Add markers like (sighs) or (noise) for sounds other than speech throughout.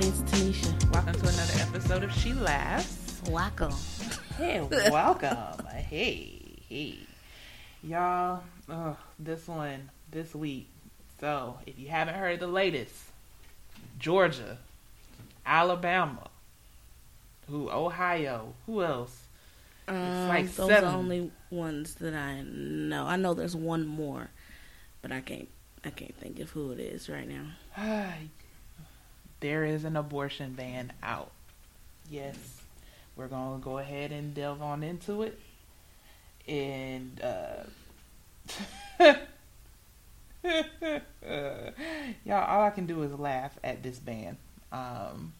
it's Tanisha. Welcome to another episode of She Laughs. Welcome. Hey, welcome. (laughs) hey, hey. Y'all, oh, this one, this week. So, if you haven't heard the latest, Georgia, Alabama, who, Ohio, who else? Um, like those seven. are only ones that I know. I know there's one more, but I can't. I can't think of who it is right now. (sighs) (sighs) (sighs) there is an abortion ban out. Yes, we're going to go ahead and delve on into it. And, uh, (laughs) y'all, all I can do is laugh at this ban. Um,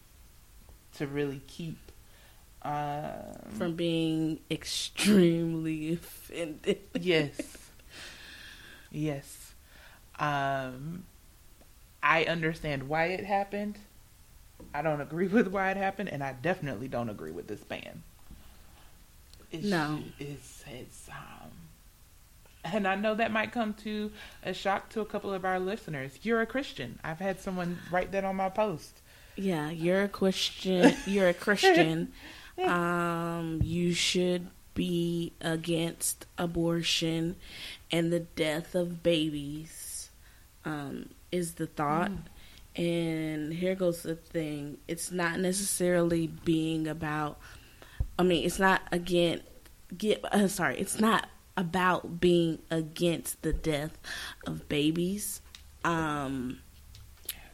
to really keep, um, From being extremely offended. (laughs) yes, yes. Um, I understand why it happened. I don't agree (laughs) with why it happened, and I definitely don't agree with this ban. It's, No. it's it's um, and I know that might come to a shock to a couple of our listeners. You're a Christian. I've had someone write that on my post. Yeah, you're a Christian. You're a Christian. (laughs) Um, you should be against abortion and the death of babies. Um, is the thought. And here goes the thing: it's not necessarily being about. I mean, it's not again. Get uh, sorry, it's not about being against the death of babies. Um,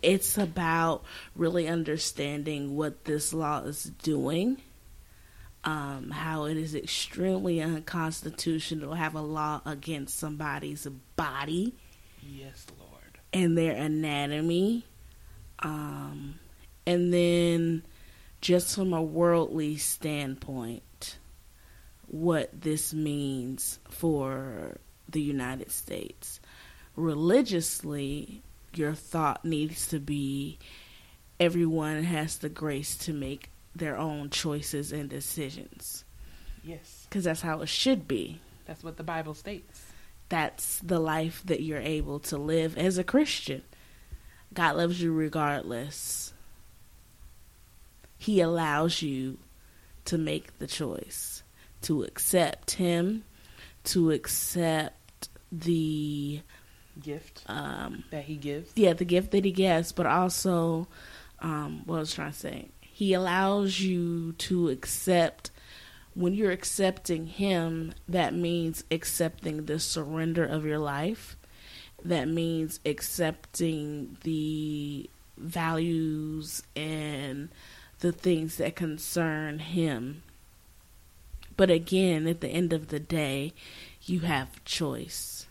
it's about really understanding what this law is doing, um, how it is extremely unconstitutional to have a law against somebody's body Yes, Lord. and their anatomy. Um, and then just from a worldly standpoint, what this means for the United States. Religiously, your thought needs to be everyone has the grace to make their own choices and decisions Yes, because that's how it should be. that's what the Bible states. That's the life that you're able to live as a Christian. God loves you regardless. He allows you to make the choice to accept Him, to accept the Gift um, that He gives. yeah, the gift that he gives, but also, um, what I was trying to say, he allows you to accept. When you're accepting him, that means accepting the surrender of your life. That means accepting the values and the things that concern him. But again, at the end of the day, you have choice.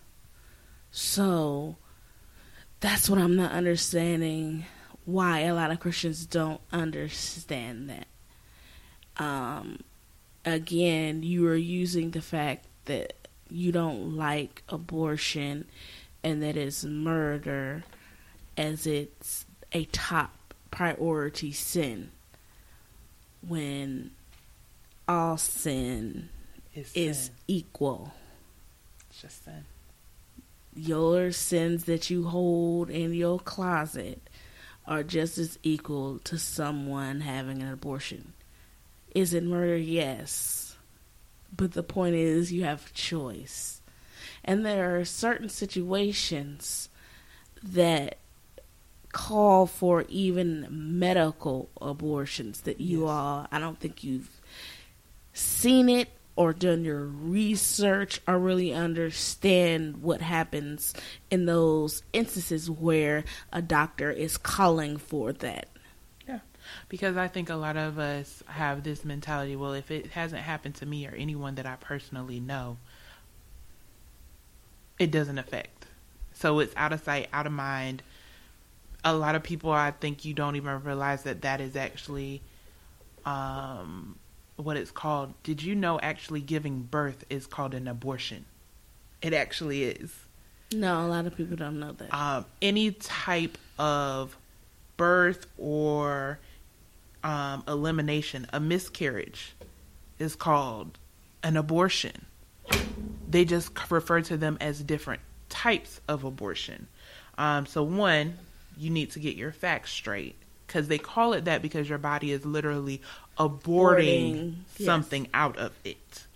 So, that's what I'm not understanding why a lot of Christians don't understand that. Um, again, you are using the fact that you don't like abortion and that it's murder as it's a top priority sin when all sin is sin. equal It's just sin. your sins that you hold in your closet are just as equal to someone having an abortion. Is it murder? Yes. But the point is, you have choice. And there are certain situations that call for even medical abortions that you Yes. all, I don't think you've seen it or done your research or really understand what happens in those instances where a doctor is calling for that. Yeah, because I think a lot of us have this mentality. Well, if it hasn't happened to me or anyone that I personally know, it doesn't affect. So it's out of sight, out of mind. A lot of people, I think, you don't even realize that that is actually um, what it's called. Did you know actually giving birth is called an abortion? It actually is. No, a lot of people don't know that. um, any type of birth or um, elimination, a miscarriage, is called an abortion. They just refer to them as different types of abortion. Um, so, one, you need to get your facts straight because they call it that because your body is literally aborting Aborting, yes. something out of it.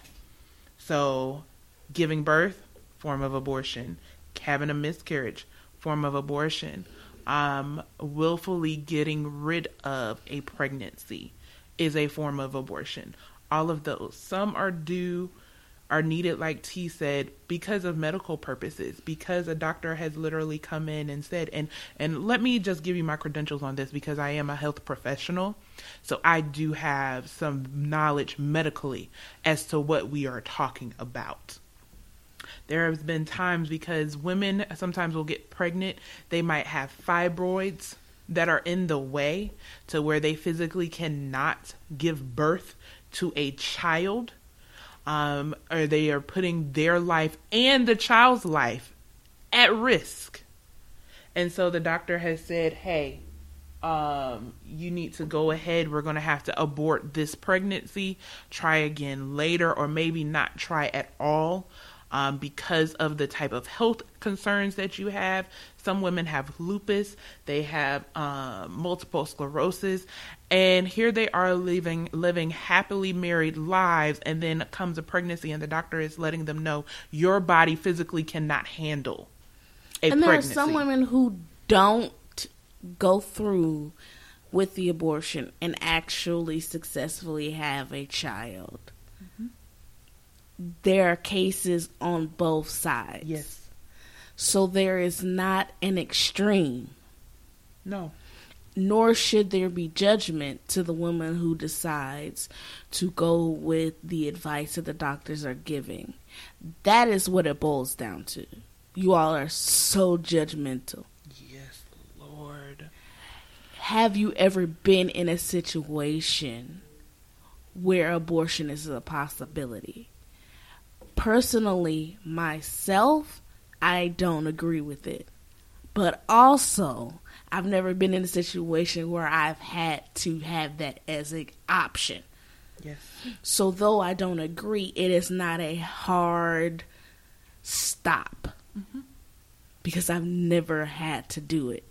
So, giving birth, form of abortion. Having a miscarriage, form of abortion. Um, willfully getting rid of a pregnancy is a form of abortion. All of those. Some are due, are needed, like T said, because of medical purposes, because a doctor has literally come in and said, and, and let me just give you my credentials on this because I am a health professional. So I do have some knowledge medically as to what we are talking about. There has been times because women sometimes will get pregnant, they might have fibroids that are in the way to where they physically cannot give birth to a child. Um, or they are putting their life and the child's life at risk. And so the doctor has said, hey, um, you need to go ahead. We're going to have to abort this pregnancy, try again later, or maybe not try at all um, because of the type of health concerns that you have. Some women have lupus, they have um, multiple sclerosis, and here they are living living happily married lives, and then comes a pregnancy, and the doctor is letting them know your body physically cannot handle a and there pregnancy. are some women who don't go through with the abortion and actually successfully have a child. There are cases on both sides. yes, So there is not an extreme, no, nor should there be judgment to the woman who decides to go with the advice that the doctors are giving. That is what it boils down to. You all are so judgmental. yes, Lord. Have you ever been in a situation where abortion is a possibility? Personally, myself, I don't agree with it. But also, I've never been in a situation where I've had to have that as an option. Yes, So, though I don't agree, it is not a hard stop mm-hmm. because I've never had to do it.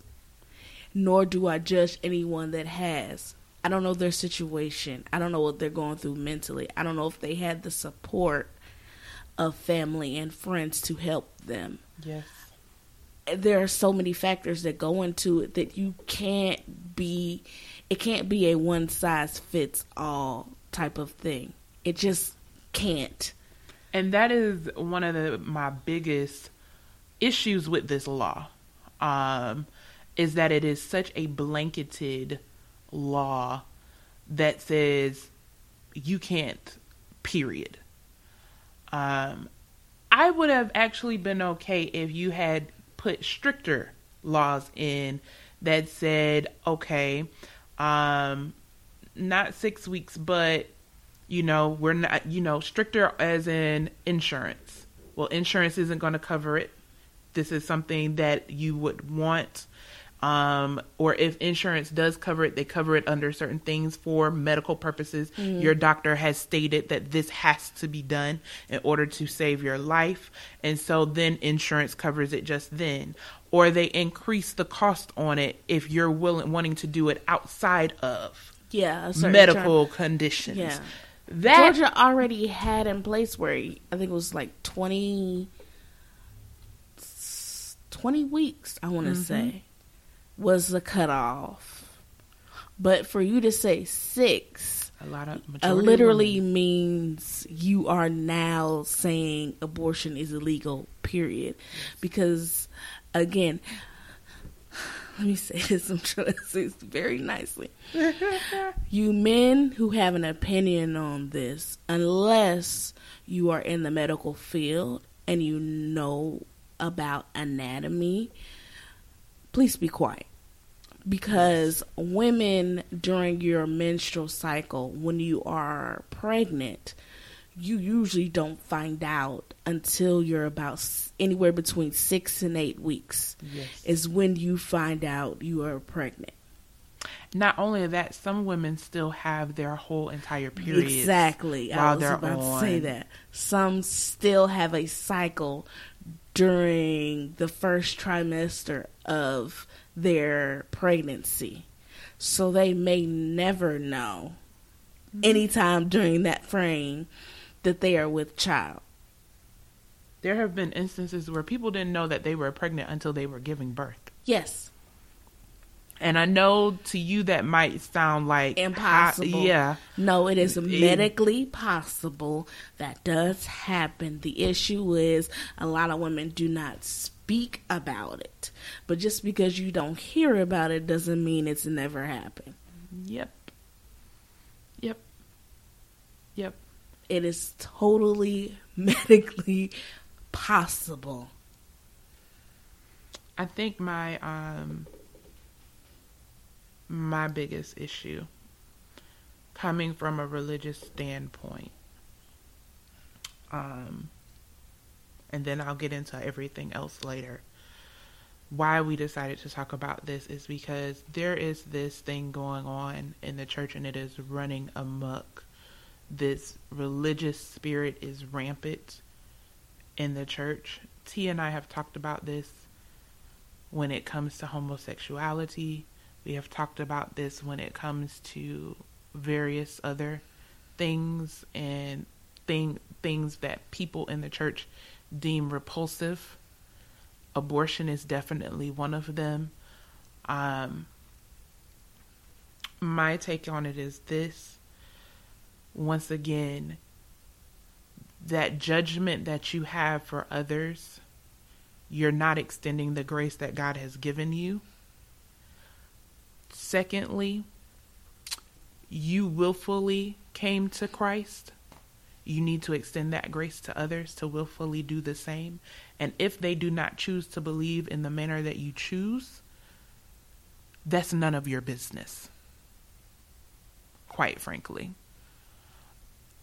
Nor do I judge anyone that has. I don't know their situation. I don't know what they're going through mentally. I don't know if they had the support of family and friends to help them. yes, There are so many factors that go into it that you can't be, it can't be a one size fits all type of thing. It just can't. and that is one of the my biggest issues with this law. Um, is that it is such a blanketed law that says you can't. Period. Um, I would have actually been okay if you had put stricter laws in that said, okay, um, not six weeks, but you know, we're not, you know, stricter as in insurance. Well, insurance isn't going to cover it. This is something that you would want. Um, or if insurance does cover it, they cover it under certain things for medical purposes. Your doctor has stated that this has to be done in order to save your life. And so then insurance covers it just then. Or they increase the cost on it if you're willing, wanting to do it outside of Yeah, medical term. conditions. Yeah. That Georgia already had in place where I think it was like 20, 20 weeks, I want to say, was the cutoff. But for you to say six, a lot of uh, literally women- means you are now saying abortion is illegal, period. Because, again, (sighs) let me say this, I'm trying (laughs) to say this very nicely. (laughs) you men who have an opinion on this, unless you are in the medical field and you know about anatomy, please be quiet. Because women during your menstrual cycle, when you are pregnant, you usually don't find out until you're about anywhere between six and eight weeks, Yes. is when you find out you are pregnant. Not only that, some women still have their whole entire period. Exactly. I while was they're about to say that. Some still have a cycle during the first trimester of their pregnancy. So they may never know mm-hmm. anytime during that frame that they are with child. There have been instances where people didn't know that they were pregnant until they were giving birth. Yes. And I know to you that might sound like Impossible. I- yeah. No, it is medically possible. That does happen. The issue is a lot of women do not speak about it. But just because you don't hear about it doesn't mean it's never happened. Yep. Yep. Yep. It is totally (laughs) medically possible. I think my um my biggest issue coming from a religious standpoint um and then I'll get into everything else later. Why we decided to talk about this is because there is this thing going on in the church and it is running amok. This religious spirit is rampant in the church. T and I have talked about this when it comes to homosexuality. We have talked about this when it comes to various other things and thing things that people in the church deem repulsive. Abortion is definitely one of them. Um, my take on it is this. Once again, that judgment that you have for others, you're not extending the grace that God has given you. Secondly, you willfully came to Christ. You need to extend that grace to others to willfully do the same. And if they do not choose to believe in the manner that you choose, that's none of your business. Quite frankly.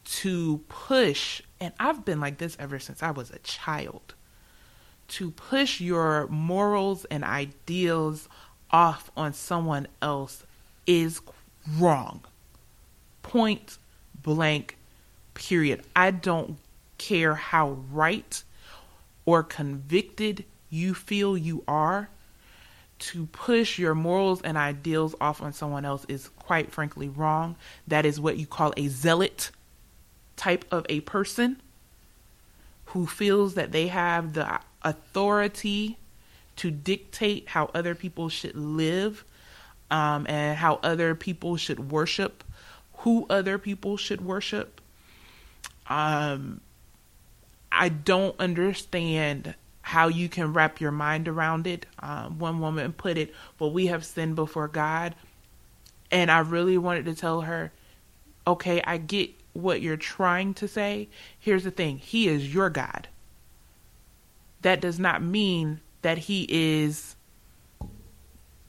To push, and I've been like this ever since I was a child, to push your morals and ideals off on someone else is wrong. Point blank, period. I don't care how right or convicted you feel you are. To push your morals and ideals off on someone else is quite frankly wrong. That is what you call a zealot type of a person who feels that they have the authority to dictate how other people should live um, and how other people should worship, who other people should worship. Um, I don't understand how you can wrap your mind around it. Um, one woman put it, Well, we have sinned before God. And I really wanted to tell her, Okay, I get what you're trying to say. Here's the thing He is your God. That does not mean that He is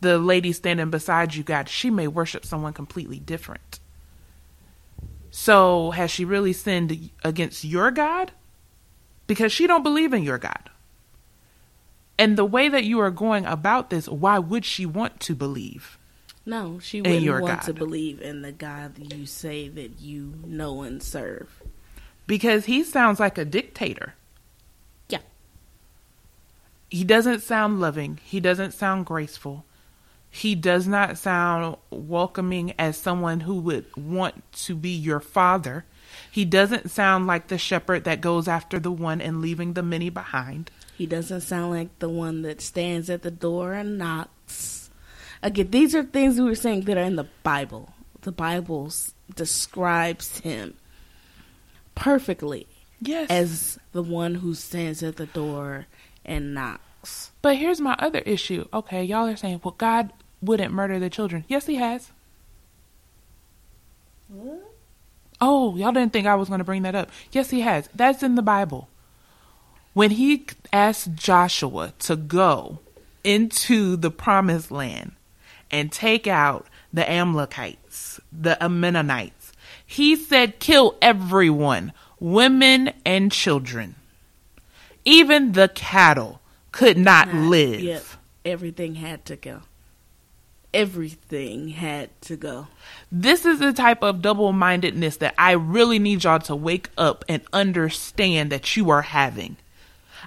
the lady standing beside you, God. She may worship someone completely different. So, has she really sinned against your God? Because she don't believe in your God. And the way that you are going about this, why would she want to believe? No, she wouldn't want to believe in the God that you say that you know and serve. Because he sounds like a dictator. He doesn't sound loving. He doesn't sound graceful. He does not sound welcoming as someone who would want to be your father. He doesn't sound like the shepherd that goes after the one and leaving the many behind. He doesn't sound like the one that stands at the door and knocks. Again, these are things we were saying that are in the Bible. The Bible describes him perfectly Yes. as the one who stands at the door and knocks. But here's my other issue. Okay, y'all are saying, well, God wouldn't murder the children. Yes, he has. Oh, y'all didn't think I was going to bring that up. Yes, he has. That's in the Bible. When he asked Joshua to go into the promised land and take out the Amalekites, the Ammonites, he said, kill everyone, women and children. Even the cattle could not Not- live. Yep. Everything had to go. Everything had to go. This is the type of double mindedness that I really need y'all to wake up and understand that you are having.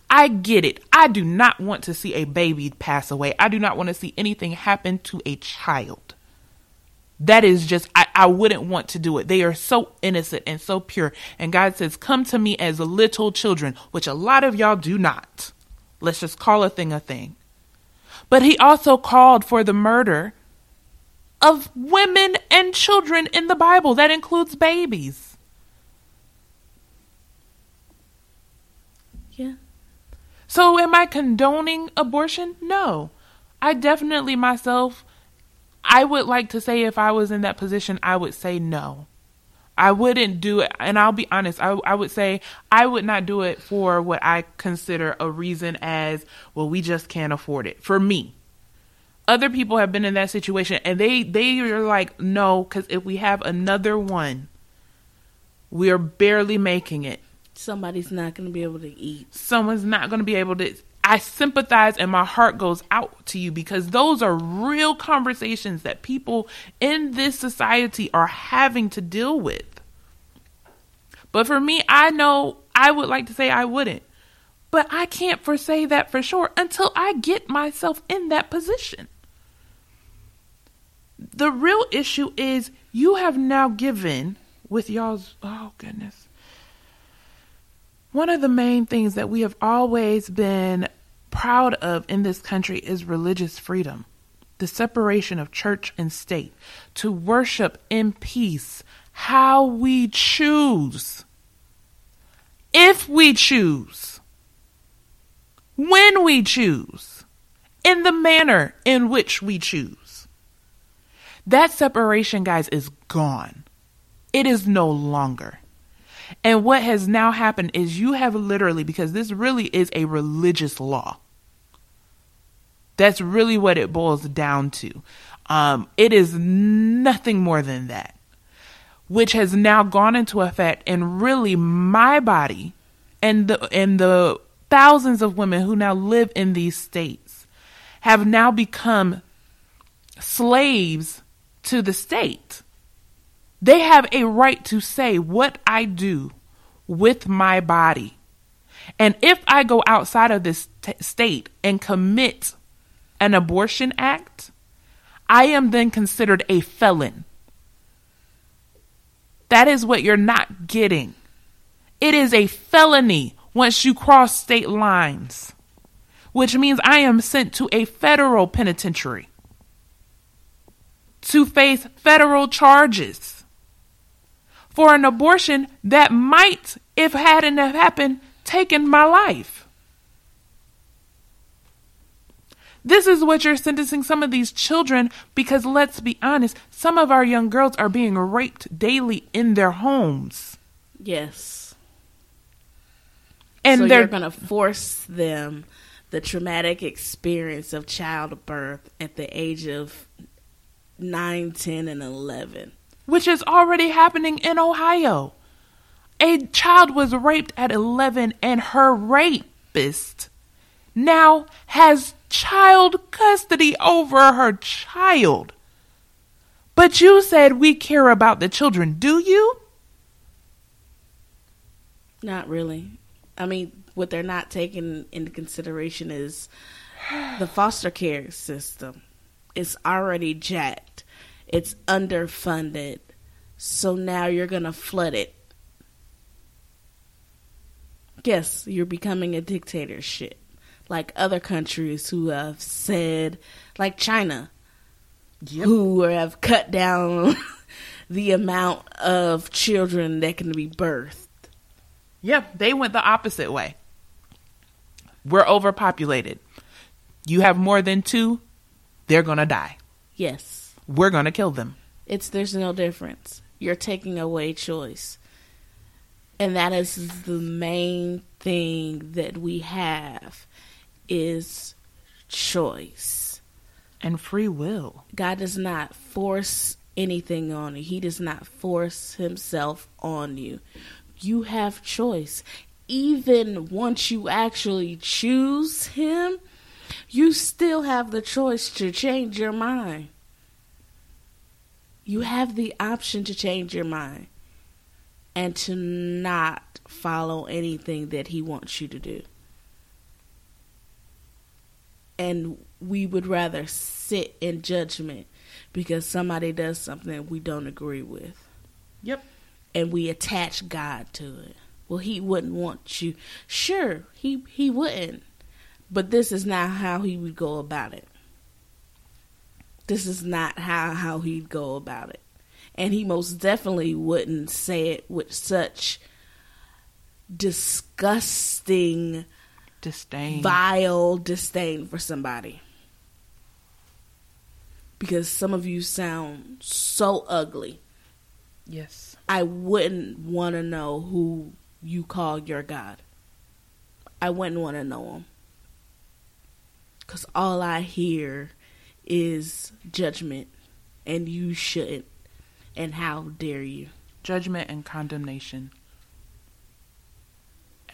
I get it. I do not want to see a baby pass away. I do not want to see anything happen to a child. That is just, I, I wouldn't want to do it. They are so innocent and so pure. And God says, Come to me as little children, which a lot of y'all do not. Let's just call a thing a thing. But he also called for the murder of women and children in the Bible. That includes babies. Yeah. So, am I condoning abortion? No. I definitely myself, I would like to say if I was in that position, I would say no. I wouldn't do it. And I'll be honest, I, I would say I would not do it for what I consider a reason as, well, we just can't afford it. For me. Other people have been in that situation and they, they are like, no, because if we have another one, we are barely making it. Somebody's not going to be able to eat. Someone's not going to be able to. I sympathize and my heart goes out to you because those are real conversations that people in this society are having to deal with. But for me, I know I would like to say I wouldn't. But I can't for say that for sure until I get myself in that position. The real issue is you have now given with y'all's oh goodness one of the main things that we have always been proud of in this country is religious freedom, the separation of church and state, to worship in peace how we choose, if we choose, when we choose, in the manner in which we choose. That separation, guys, is gone. It is no longer. And what has now happened is you have literally, because this really is a religious law. That's really what it boils down to. Um, it is nothing more than that, which has now gone into effect, and really my body and the and the thousands of women who now live in these states have now become slaves to the state. They have a right to say what I do with my body. And if I go outside of this t- state and commit an abortion act, I am then considered a felon. That is what you're not getting. It is a felony once you cross state lines, which means I am sent to a federal penitentiary to face federal charges for an abortion that might, if hadn't have happened, taken my life. This is what you're sentencing some of these children because let's be honest, some of our young girls are being raped daily in their homes. Yes. And so they're going to force them the traumatic experience of childbirth at the age of 9, 10, and 11 which is already happening in Ohio. A child was raped at 11 and her rapist now has child custody over her child. But you said we care about the children. Do you? Not really. I mean, what they're not taking into consideration is the foster care system. It's already jacked. It's underfunded. So now you're going to flood it. Yes, you're becoming a dictatorship. Like other countries who have said, like China, yep. who have cut down (laughs) the amount of children that can be birthed. Yep, they went the opposite way. We're overpopulated. You have more than two, they're going to die. Yes we're going to kill them. It's there's no difference. You're taking away choice. And that is the main thing that we have is choice and free will. God does not force anything on you. He does not force himself on you. You have choice. Even once you actually choose him, you still have the choice to change your mind you have the option to change your mind and to not follow anything that he wants you to do. And we would rather sit in judgment because somebody does something we don't agree with. Yep. And we attach God to it. Well, he wouldn't want you. Sure, he he wouldn't. But this is not how he would go about it. This is not how how he'd go about it. And he most definitely wouldn't say it with such disgusting disdain. vile disdain for somebody. Because some of you sound so ugly. Yes. I wouldn't want to know who you call your god. I wouldn't want to know him. Because all i hear is judgment and you shouldn't and how dare you judgment and condemnation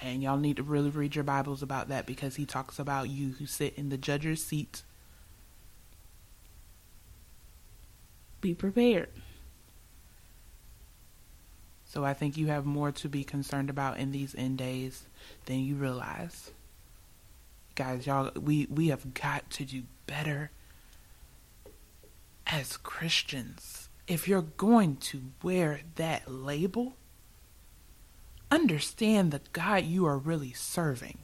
and y'all need to really read your Bibles about that because he talks about you who sit in the judge's seat. Be prepared. So I think you have more to be concerned about in these end days than you realize. Guys, y'all we we have got to do better as Christians. If you're going to wear that label, understand the God you are really serving.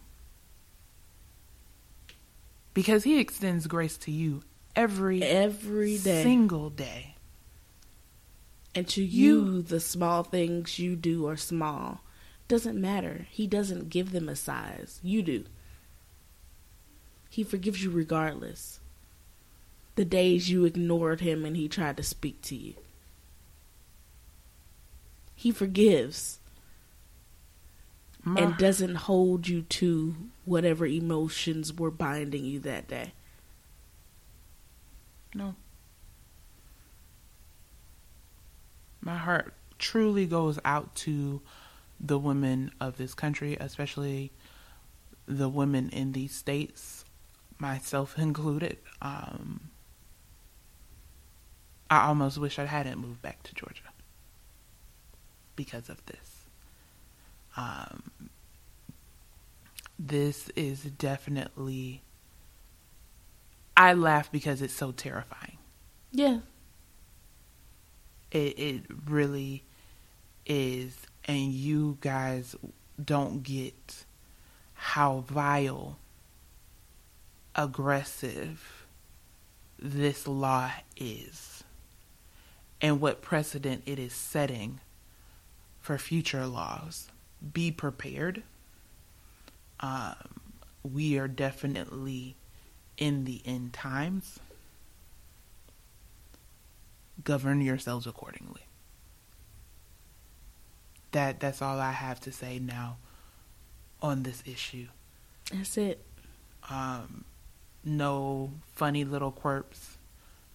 Because he extends grace to you every every day single day. And to you, you the small things you do are small. Doesn't matter. He doesn't give them a size. You do. He forgives you regardless. The days you ignored him and he tried to speak to you. He forgives and doesn't hold you to whatever emotions were binding you that day. No. My heart truly goes out to the women of this country, especially the women in these states, myself (laughs) included. Um, I almost wish I hadn't moved back to Georgia because of this. Um, this is definitely. I laugh because it's so terrifying. Yeah. It it really is, and you guys don't get how vile, aggressive this law is, and what precedent it is setting for future laws be prepared. Um, we are definitely in the end times. Govern yourselves accordingly. That that's all I have to say now on this issue. That's it. Um, no funny little quirks.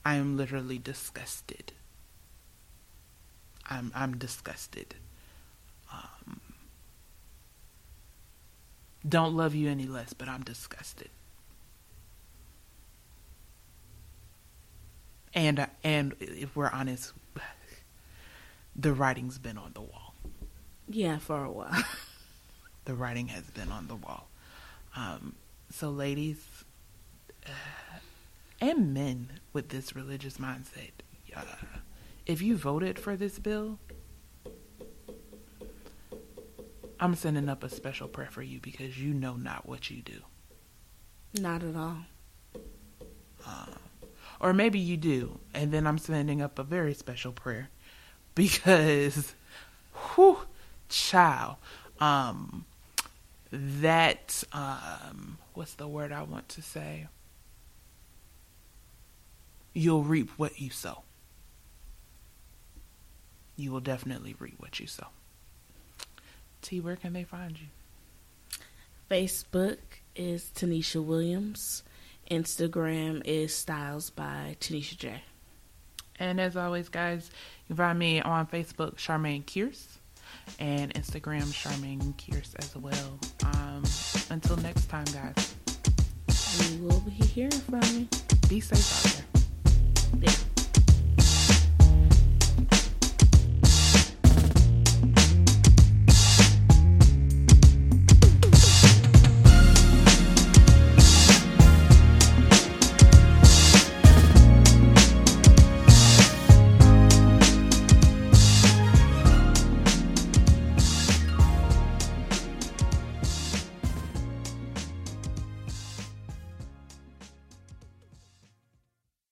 I am literally disgusted. I'm I'm disgusted. Um, don't love you any less, but I'm disgusted. And and if we're honest, (laughs) the writing's been on the wall. Yeah, for a while. (laughs) the writing has been on the wall. Um, so, ladies uh, (sighs) and men with this religious mindset, uh, if you voted for this bill, I'm sending up a special prayer for you because you know not what you do. Not at all. Uh, or maybe you do, and then I'm sending up a very special prayer (laughs) because, whew, child, um, that, um, what's the word I want to say? You'll reap what you sow. You will definitely reap what you sow. T, where can they find you? Facebook is Tanisha Williams. Instagram is Styles by Tanisha J. And as always, guys, you can find me on Facebook, Charmaine Kierce, and Instagram, Charmaine Kierce as well. Um, until next time, guys. We will be hearing from you. Be safe out there. Yeah.